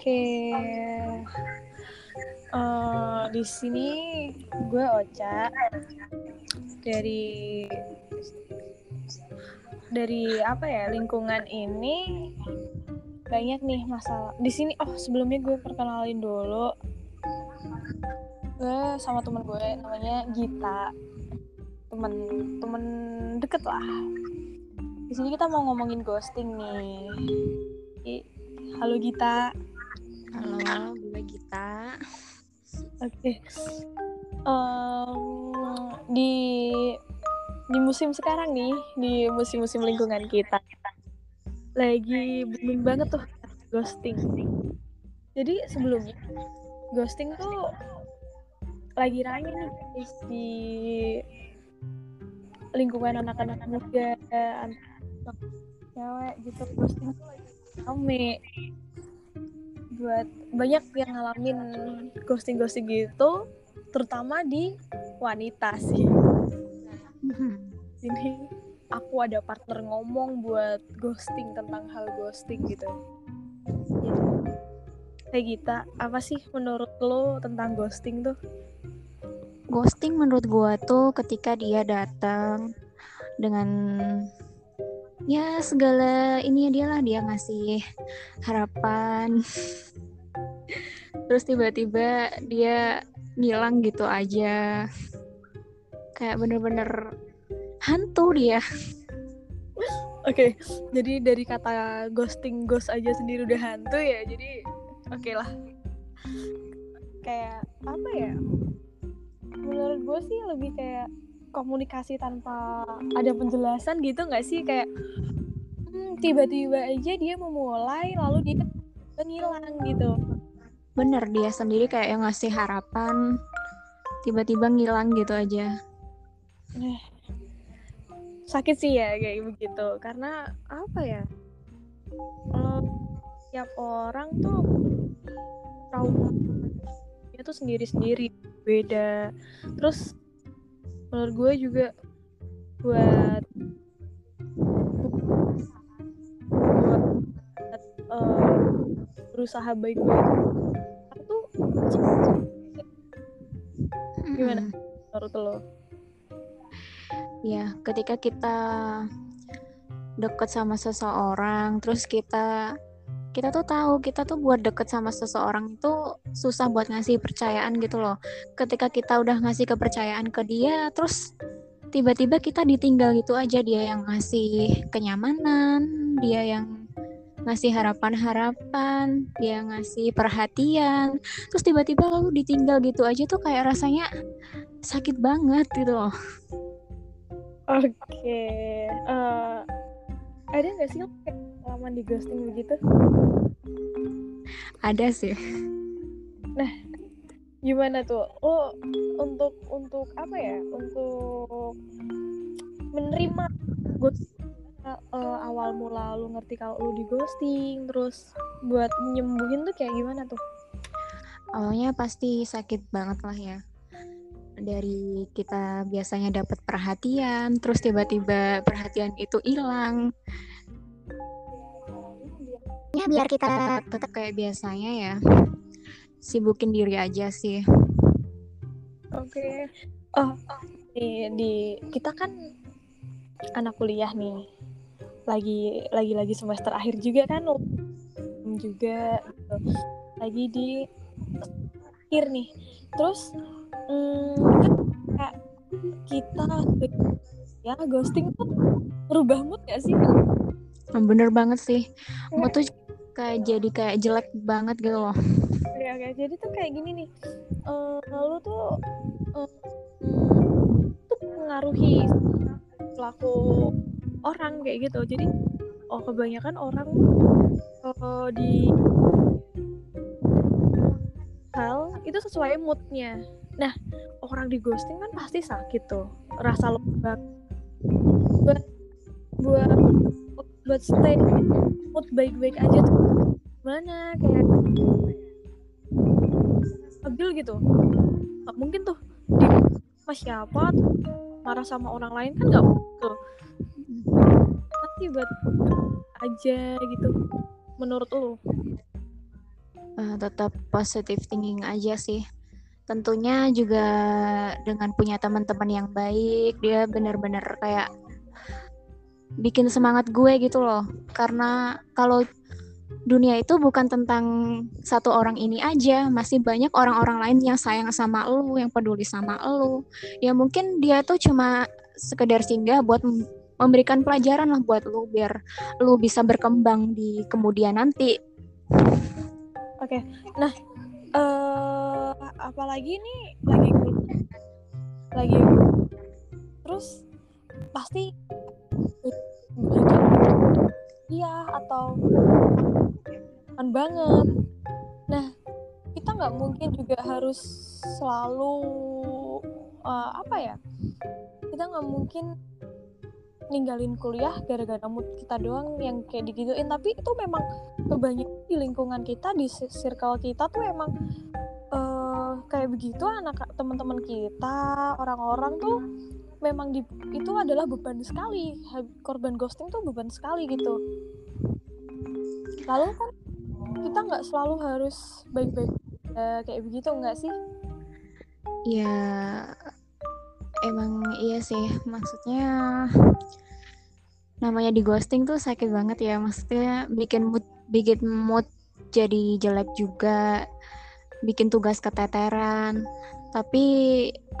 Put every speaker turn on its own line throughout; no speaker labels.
Oke. Eh, di sini gue Ocha. Dari dari apa ya lingkungan ini banyak nih masalah. Di sini oh sebelumnya gue perkenalin dulu. Gue sama temen gue namanya Gita. Temen temen deket lah. Di sini kita mau ngomongin ghosting nih. Halo Gita
Halo, gue Gita.
Oke. Em, di di musim sekarang nih, di musim-musim lingkungan kita lagi booming banget tuh ghosting. Jadi sebelumnya ghosting tuh lagi rame nih di lingkungan anak-anak muda, anak cewek gitu ghosting tuh lagi rame buat banyak yang ngalamin ghosting-ghosting gitu terutama di wanita sih. Ini aku ada partner ngomong buat ghosting tentang hal ghosting gitu. Jadi, kayak Gita apa sih menurut lo tentang ghosting tuh?
Ghosting menurut gue tuh ketika dia datang dengan ya segala ini dia lah dia ngasih harapan. Terus tiba-tiba dia ngilang gitu aja. Kayak bener-bener hantu dia.
oke jadi dari kata ghosting ghost aja sendiri udah hantu ya jadi oke lah kayak apa ya menurut gue sih lebih kayak komunikasi tanpa ada penjelasan gitu nggak sih? Kayak hmm, tiba-tiba aja dia memulai lalu dia ngilang gitu.
Bener dia sendiri kayak yang ngasih harapan tiba-tiba ngilang gitu aja.
sakit sih ya kayak begitu. Karena apa ya? Eh, tiap orang tuh trauma. Itu sendiri-sendiri beda. Terus menurut gue juga buat buat eh, berusaha baik-baik itu Gimana?
Mm-mm.
menurut lo
Ya, ketika kita deket sama seseorang, terus kita kita tuh tahu kita tuh buat deket sama seseorang itu susah buat ngasih percayaan gitu loh. Ketika kita udah ngasih kepercayaan ke dia, terus tiba-tiba kita ditinggal gitu aja dia yang ngasih kenyamanan, dia yang ngasih harapan-harapan, dia ngasih perhatian, terus tiba-tiba lalu ditinggal gitu aja tuh kayak rasanya sakit banget gitu loh.
Oke, eh, ada nggak sih pengalaman di ghosting begitu?
Ada sih.
Gimana tuh? Lo untuk untuk apa ya? Untuk menerima ghosting eh, awal mula lu ngerti kalau lu di ghosting, terus buat nyembuhin tuh kayak gimana tuh?
awalnya pasti sakit banget lah ya dari kita biasanya dapat perhatian terus tiba-tiba perhatian itu hilang ya biar kita tetap kayak biasanya ya sibukin diri aja sih
Oke. Oh, di, di kita kan anak kuliah nih. Lagi lagi lagi semester akhir juga kan lo juga gitu. Lagi di akhir nih. Terus mm, kan kayak kita ya ghosting tuh merubah mood gak sih?
Bener banget sih mood tuh kayak jadi kayak jelek banget gitu loh
Oke, oke. Jadi tuh kayak gini nih. Eh lu tuh hmm, tuh mengaruhi pelaku orang kayak gitu. Jadi oh kebanyakan orang eh, di hal itu sesuai moodnya. Nah, orang di ghosting kan pasti sakit tuh. Rasa lebak buat buat buat stay mood baik-baik aja tuh mana kayak stabil gitu. Nggak mungkin tuh di sama siapa marah sama orang lain kan nggak tuh pasti buat aja gitu menurut lo
uh, tetap positive thinking aja sih. Tentunya juga dengan punya teman-teman yang baik dia benar-benar kayak bikin semangat gue gitu loh. Karena kalau dunia itu bukan tentang satu orang ini aja masih banyak orang-orang lain yang sayang sama lu yang peduli sama lu. Ya mungkin dia tuh cuma sekedar singgah buat memberikan pelajaran lah buat lu biar lu bisa berkembang di kemudian nanti.
Oke okay. nah uh, apalagi nih lagi lagi terus pasti iya atau kan banget. Nah kita nggak mungkin juga harus selalu uh, apa ya kita nggak mungkin ninggalin kuliah gara-gara mood kita doang yang kayak digituin. Tapi itu memang kebanyakan di lingkungan kita di circle kita tuh emang uh, kayak begitu anak teman-teman kita orang-orang tuh memang di, itu adalah beban sekali. Korban ghosting tuh beban sekali gitu. Lalu kan kita nggak selalu harus baik-baik ya, kayak begitu nggak sih?
Ya emang iya sih. Maksudnya namanya di ghosting tuh sakit banget ya. Maksudnya bikin mood bikin mood jadi jelek juga bikin tugas keteteran. Tapi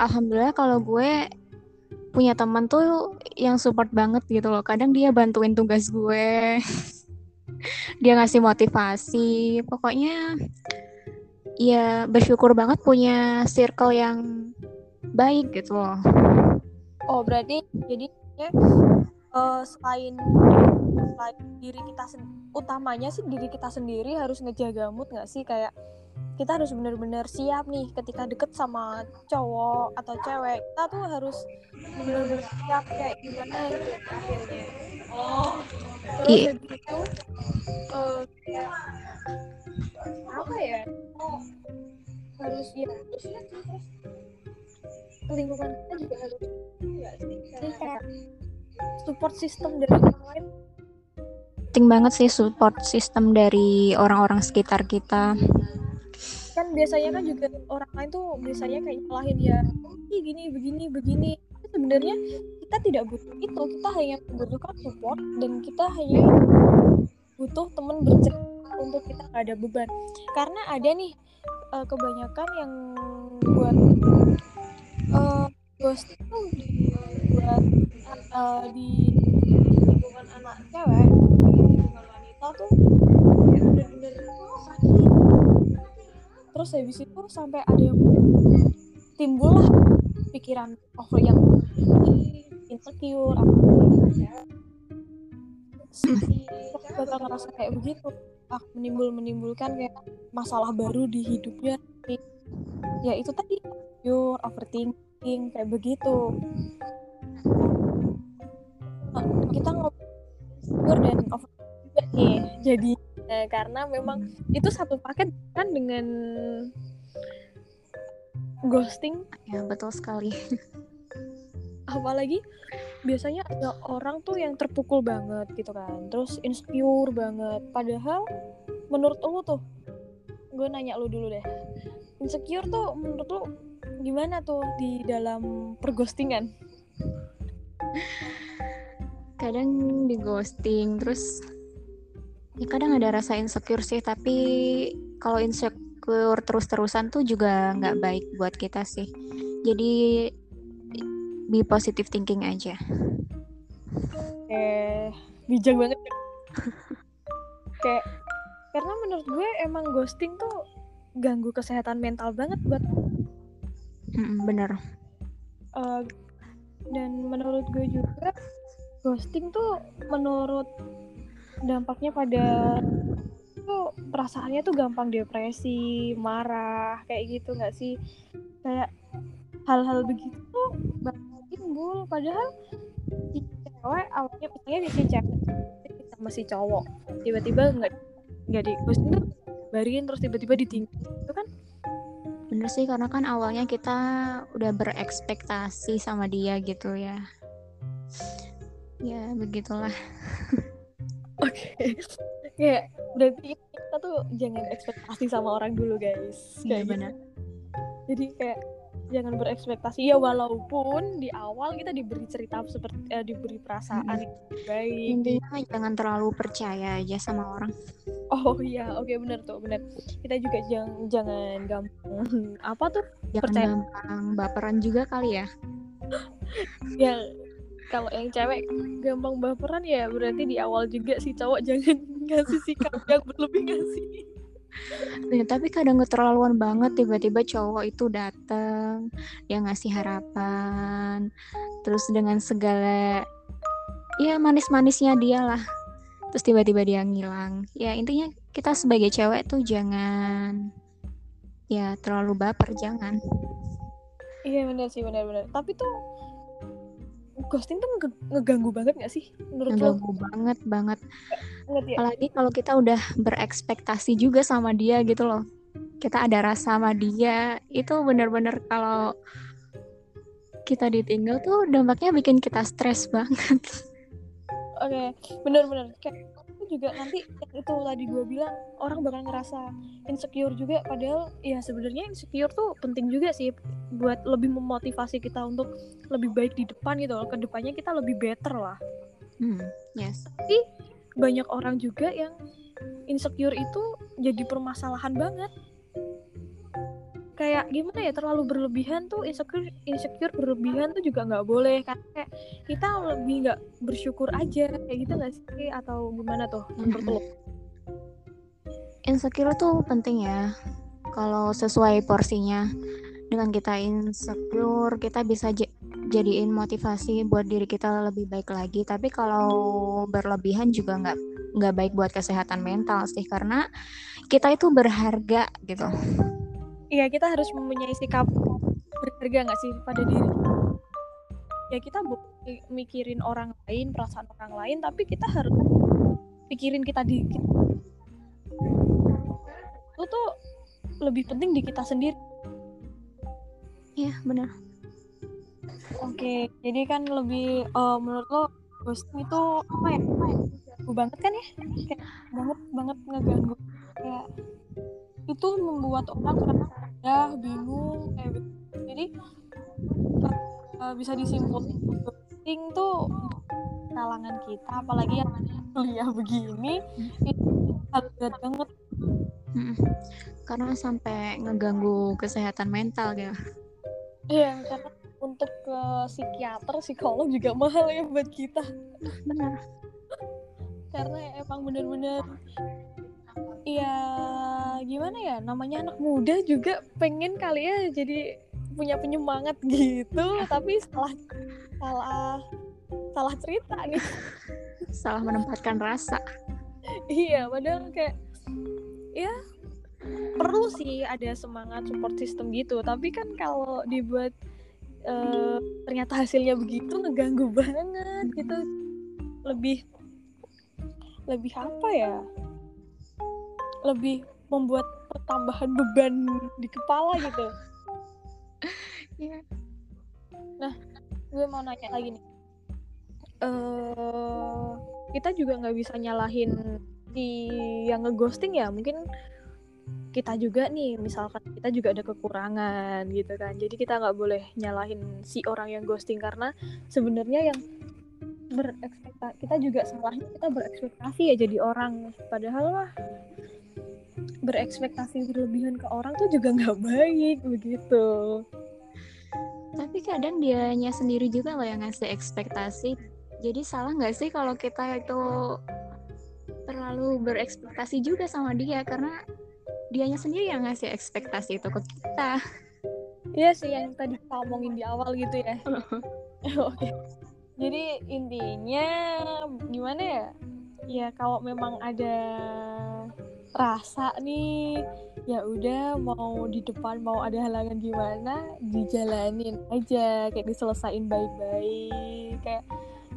alhamdulillah kalau gue punya teman tuh yang support banget gitu loh. Kadang dia bantuin tugas gue. Dia ngasih motivasi. Pokoknya ya bersyukur banget punya circle yang baik gitu loh.
Oh berarti jadi ya uh, selain selain diri kita utamanya sih diri kita sendiri harus ngejaga mood nggak sih? Kayak kita harus benar-benar siap nih ketika deket sama cowok atau cewek. Kita tuh harus benar-benar siap kayak gimana gitu akhirnya oh terus yeah. itu uh, apa ya? Oh, harus ya lingkungan kita juga harus ya, kayak support system dari orang lain.
Penting banget sih support system dari orang-orang sekitar kita
kan biasanya kan juga orang lain tuh biasanya kayak nyalahin ya gini begini begini. Sebenarnya kita tidak butuh itu kita hanya membutuhkan support dan kita hanya butuh teman bercerita untuk kita nggak ada beban. Karena ada nih uh, kebanyakan yang buat uh, ghost itu buat uh, di lingkungan anak cewek di lingkungan wanita tuh ya bener-bener terus habis itu sampai ada yang timbul lah pikiran oh yang insecure apa bakal ngerasa kayak begitu. Ah, menimbul menimbulkan kayak masalah baru di hidupnya. Ya itu tadi insecure overthinking kayak begitu. Kita ngobrol dan over juga nih. Jadi eh, karena memang itu satu paket kan dengan ghosting.
Ya betul sekali.
Apalagi biasanya ada orang tuh yang terpukul banget gitu kan. Terus insecure banget. Padahal menurut lu tuh gue nanya lu dulu deh. Insecure tuh menurut lu gimana tuh di dalam perghostingan?
Kadang di ghosting terus ya kadang ada rasa insecure sih tapi kalau insecure terus-terusan tuh juga nggak baik buat kita sih. Jadi be positive thinking aja.
Eh bijak banget kayak karena menurut gue emang ghosting tuh ganggu kesehatan mental banget buat
mm bener.
Uh, dan menurut gue juga ghosting tuh menurut dampaknya pada tuh perasaannya tuh gampang depresi, marah, kayak gitu nggak sih? Kayak hal-hal begitu tuh bakal timbul padahal si cewek awalnya misalnya si cewek sama si cowok. Tiba-tiba nggak nggak di tuh barin terus tiba-tiba ditinggal. Itu kan
bener sih karena kan awalnya kita udah berekspektasi sama dia gitu ya. Ya begitulah
oke okay. ya berarti kita tuh jangan ekspektasi sama orang dulu guys
Iya
kayak gitu.
benar.
jadi kayak jangan berekspektasi ya walaupun di awal kita diberi cerita seperti eh, diberi perasaan yang baik
Intinya jangan terlalu percaya aja sama orang.
oh iya oke benar tuh benar kita juga jangan jangan gampang apa tuh
Jangan
Percaya.
gampang baperan juga kali ya.
yang kalau yang cewek gampang baperan ya berarti di awal juga si cowok jangan ngasih sikap yang berlebih ngasih
Ya, tapi kadang keterlaluan banget tiba-tiba cowok itu datang, dia ngasih harapan, terus dengan segala ya manis-manisnya dia lah, terus tiba-tiba dia ngilang. Ya intinya kita sebagai cewek tuh jangan ya terlalu baper, jangan.
iya benar sih benar-benar tapi tuh ghosting tuh nge- ngeganggu banget gak sih menurut lo
Ngeganggu banget banget.
banget ya
Apalagi kalau kita udah berekspektasi juga sama dia gitu loh. Kita ada rasa sama dia, itu bener-bener kalau kita ditinggal tuh dampaknya bikin kita stres banget.
Oke, bener-bener kayak juga nanti itu tadi gue bilang orang bakal ngerasa insecure juga padahal ya sebenarnya insecure tuh penting juga sih buat lebih memotivasi kita untuk lebih baik di depan gitu loh. Ke depannya kita lebih better lah.
Hmm, yes.
Banyak orang juga yang insecure itu jadi permasalahan banget. Kayak gimana ya terlalu berlebihan tuh insecure insecure berlebihan tuh juga nggak boleh kan kayak kita lebih nggak bersyukur aja kayak gitu nggak sih atau gimana tuh menurut lo?
Insecure tuh penting ya. Kalau sesuai porsinya. Dengan kita insecure, kita bisa jadiin motivasi buat diri kita lebih baik lagi. Tapi kalau berlebihan juga nggak nggak baik buat kesehatan mental sih, karena kita itu berharga gitu.
Iya kita harus mempunyai sikap berharga nggak sih pada diri. Ya kita boleh mikirin orang lain, perasaan orang lain, tapi kita harus pikirin kita di kita. Itu tuh lebih penting di kita sendiri.
Iya benar.
Oke, jadi kan lebih eh, menurut lo ghosting itu apa ya? Ganggu banget kan ya? Kayak banget banget ngeganggu. Kayak itu membuat orang ya bingung kayak gitu. Jadi eh, eh, bisa disimpulkan ghosting tuh kalangan kita apalagi yang kuliah begini itu banget
Mm-mm. Karena sampai ngeganggu kesehatan mental gitu.
Iya, karena untuk ke psikiater, psikolog juga mahal ya buat kita.
Benar.
Karena emang bener-bener ya gimana ya namanya anak muda juga pengen kali ya jadi punya penyemangat gitu. Tapi salah salah salah cerita nih.
Salah menempatkan rasa.
iya padahal kayak ya perlu sih ada semangat support system gitu. Tapi kan kalau dibuat eh, ternyata hasilnya begitu ngeganggu banget gitu. Lebih lebih apa ya? Lebih membuat pertambahan beban di kepala gitu.
Iya.
gue mau nanya lagi nih. Eh kita juga nggak bisa nyalahin si yang ngeghosting ya mungkin kita juga nih misalkan kita juga ada kekurangan gitu kan. Jadi kita nggak boleh nyalahin si orang yang ghosting karena sebenarnya yang berekspektasi kita juga salahnya kita berekspektasi ya jadi orang. Padahal mah berekspektasi berlebihan ke orang tuh juga nggak baik begitu
Tapi kadang dianya sendiri juga loh yang ngasih ekspektasi. Jadi salah nggak sih kalau kita itu terlalu berekspektasi juga sama dia karena dianya sendiri yang ngasih ekspektasi itu ke kita.
Iya sih yang tadi kita omongin di awal gitu ya. Oke. Jadi intinya gimana ya? Ya kalau memang ada rasa nih, ya udah mau di depan mau ada halangan gimana, dijalanin aja. Kayak diselesain baik-baik. Kayak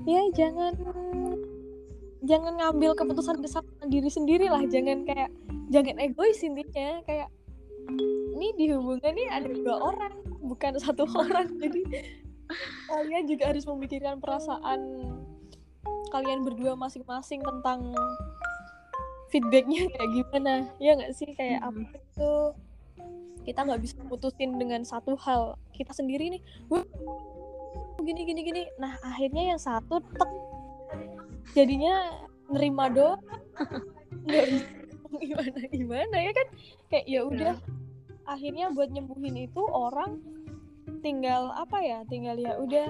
ya jangan jangan ngambil keputusan besar diri sendiri lah, jangan kayak jangan egois intinya. Kayak ini di hubungan nih ada dua orang bukan satu orang. Jadi kalian juga harus memikirkan perasaan kalian berdua masing-masing tentang feedbacknya kayak gimana? Ya nggak sih? Kayak
Hmm.
apa itu? Kita nggak bisa putusin dengan satu hal. Kita sendiri nih "Wah, gini gini gini. Nah akhirnya yang satu tek. Jadinya nerima doang. Nggak bisa. Gimana gimana ya kan? Kayak ya udah. Akhirnya buat nyembuhin itu orang tinggal apa ya? Tinggal ya udah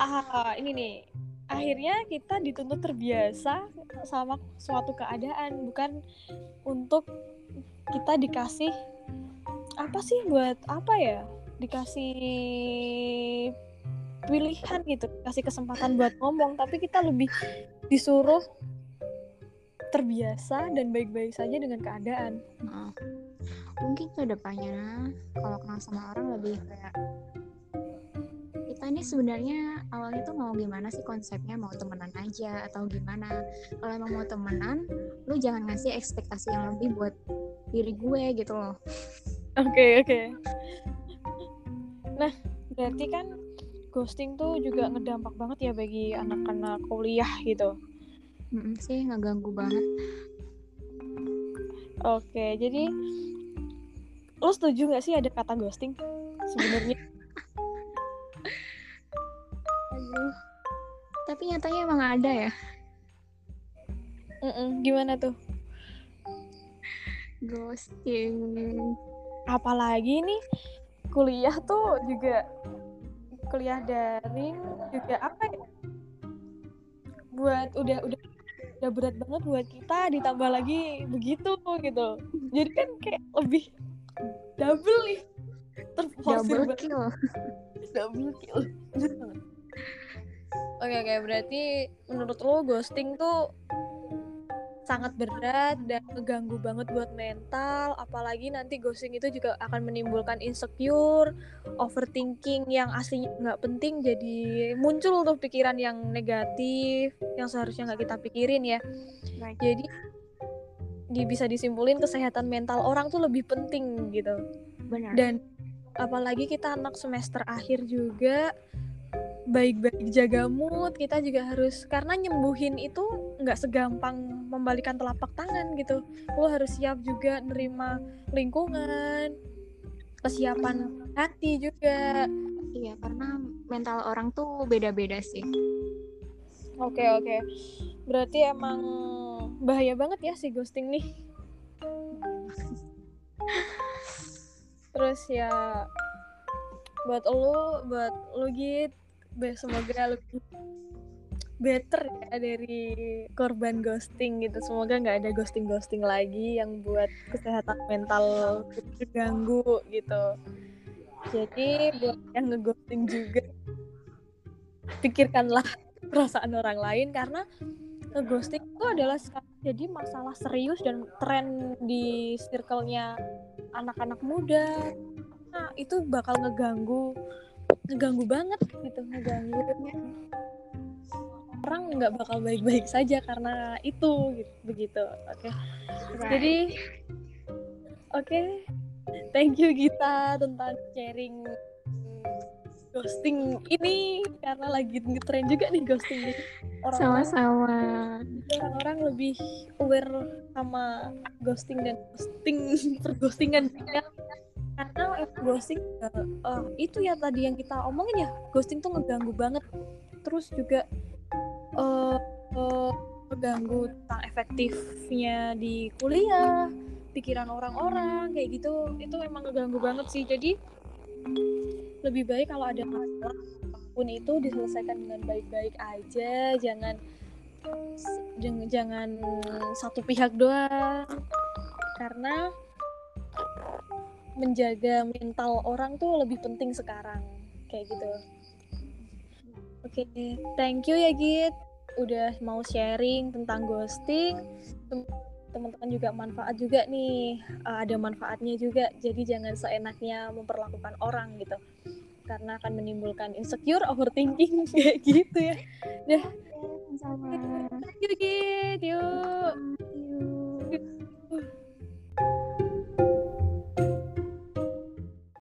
ah ini nih akhirnya kita dituntut terbiasa sama suatu keadaan bukan untuk kita dikasih apa sih buat apa ya? Dikasih pilihan gitu kasih kesempatan buat ngomong tapi kita lebih disuruh terbiasa dan baik-baik saja dengan keadaan.
Mungkin ke depannya kalau kenal sama orang lebih kayak kita ini sebenarnya awalnya tuh mau gimana sih konsepnya mau temenan aja atau gimana kalau emang mau temenan lu jangan ngasih ekspektasi yang lebih buat diri gue gitu loh
Oke oke. Nah berarti kan ghosting tuh juga ngedampak banget ya bagi anak-anak kuliah gitu.
Mm-mm, sih ngeganggu banget
Oke jadi lo setuju nggak sih ada kata ghosting sebenarnya?
Emang ada ya
Mm-mm, gimana tuh?
ghosting
Apalagi nih kuliah tuh juga kuliah daring juga apa ya? Buat udah udah udah berat banget buat kita ditambah lagi begitu gitu. Jadi kan kayak lebih double nih. Terforsir
double kill
double kill. Bener banget. Oke oke berarti menurut lo ghosting tuh sangat berat dan ngeganggu banget buat mental apalagi nanti ghosting itu juga akan menimbulkan insecure overthinking yang aslinya nggak penting jadi muncul tuh pikiran yang negatif yang seharusnya nggak kita pikirin ya
Right.
jadi di, bisa disimpulin kesehatan mental orang tuh lebih penting gitu
benar
dan apalagi kita anak semester akhir juga baik-baik jaga mood kita juga harus karena nyembuhin itu nggak segampang membalikan telapak tangan gitu. Lo harus siap juga nerima lingkungan kesiapan hati juga.
Iya karena mental orang tuh beda-beda sih.
Oke oke. Berarti emang bahaya banget ya si ghosting nih. Terus ya buat lo buat lo git be- semoga lebih better ya dari korban ghosting gitu. Semoga nggak ada ghosting ghosting lagi yang buat kesehatan mental terganggu gitu. Jadi buat yang ngeghosting juga pikirkanlah perasaan orang lain karena ngeghosting itu adalah jadi masalah serius dan tren di circle-nya anak-anak muda. Nah itu bakal ngeganggu ngeganggu banget gitu ngeganggu. Orang nggak bakal baik-baik saja karena itu gitu begitu oke. Jadi oke. Thank you Gita tentang sharing ghosting ini karena lagi ngetren juga nih ghosting ini. Orang-orang
sama-sama.
orang-orang lebih aware sama ghosting dan ghosting perghostingan eh, ghosting eh, itu ya tadi yang kita omongin ya ghosting tuh ngeganggu banget. Terus juga eh eh, ngeganggu tentang efektifnya di kuliah pikiran orang-orang kayak gitu. Itu emang ngeganggu banget sih. Jadi lebih baik kalau ada masalah apa pun itu diselesaikan dengan baik-baik aja. Jangan jangan satu pihak doang. Karena menjaga mental orang tuh lebih penting sekarang kayak gitu. Oke thank you ya Git udah mau sharing tentang ghosting. Tem- teman-teman juga manfaat juga nih Eh, ada manfaatnya juga. Jadi jangan seenaknya memperlakukan orang gitu karena akan menimbulkan insecure overthinking kayak gitu ya.
Sama
thank you Git. Yuk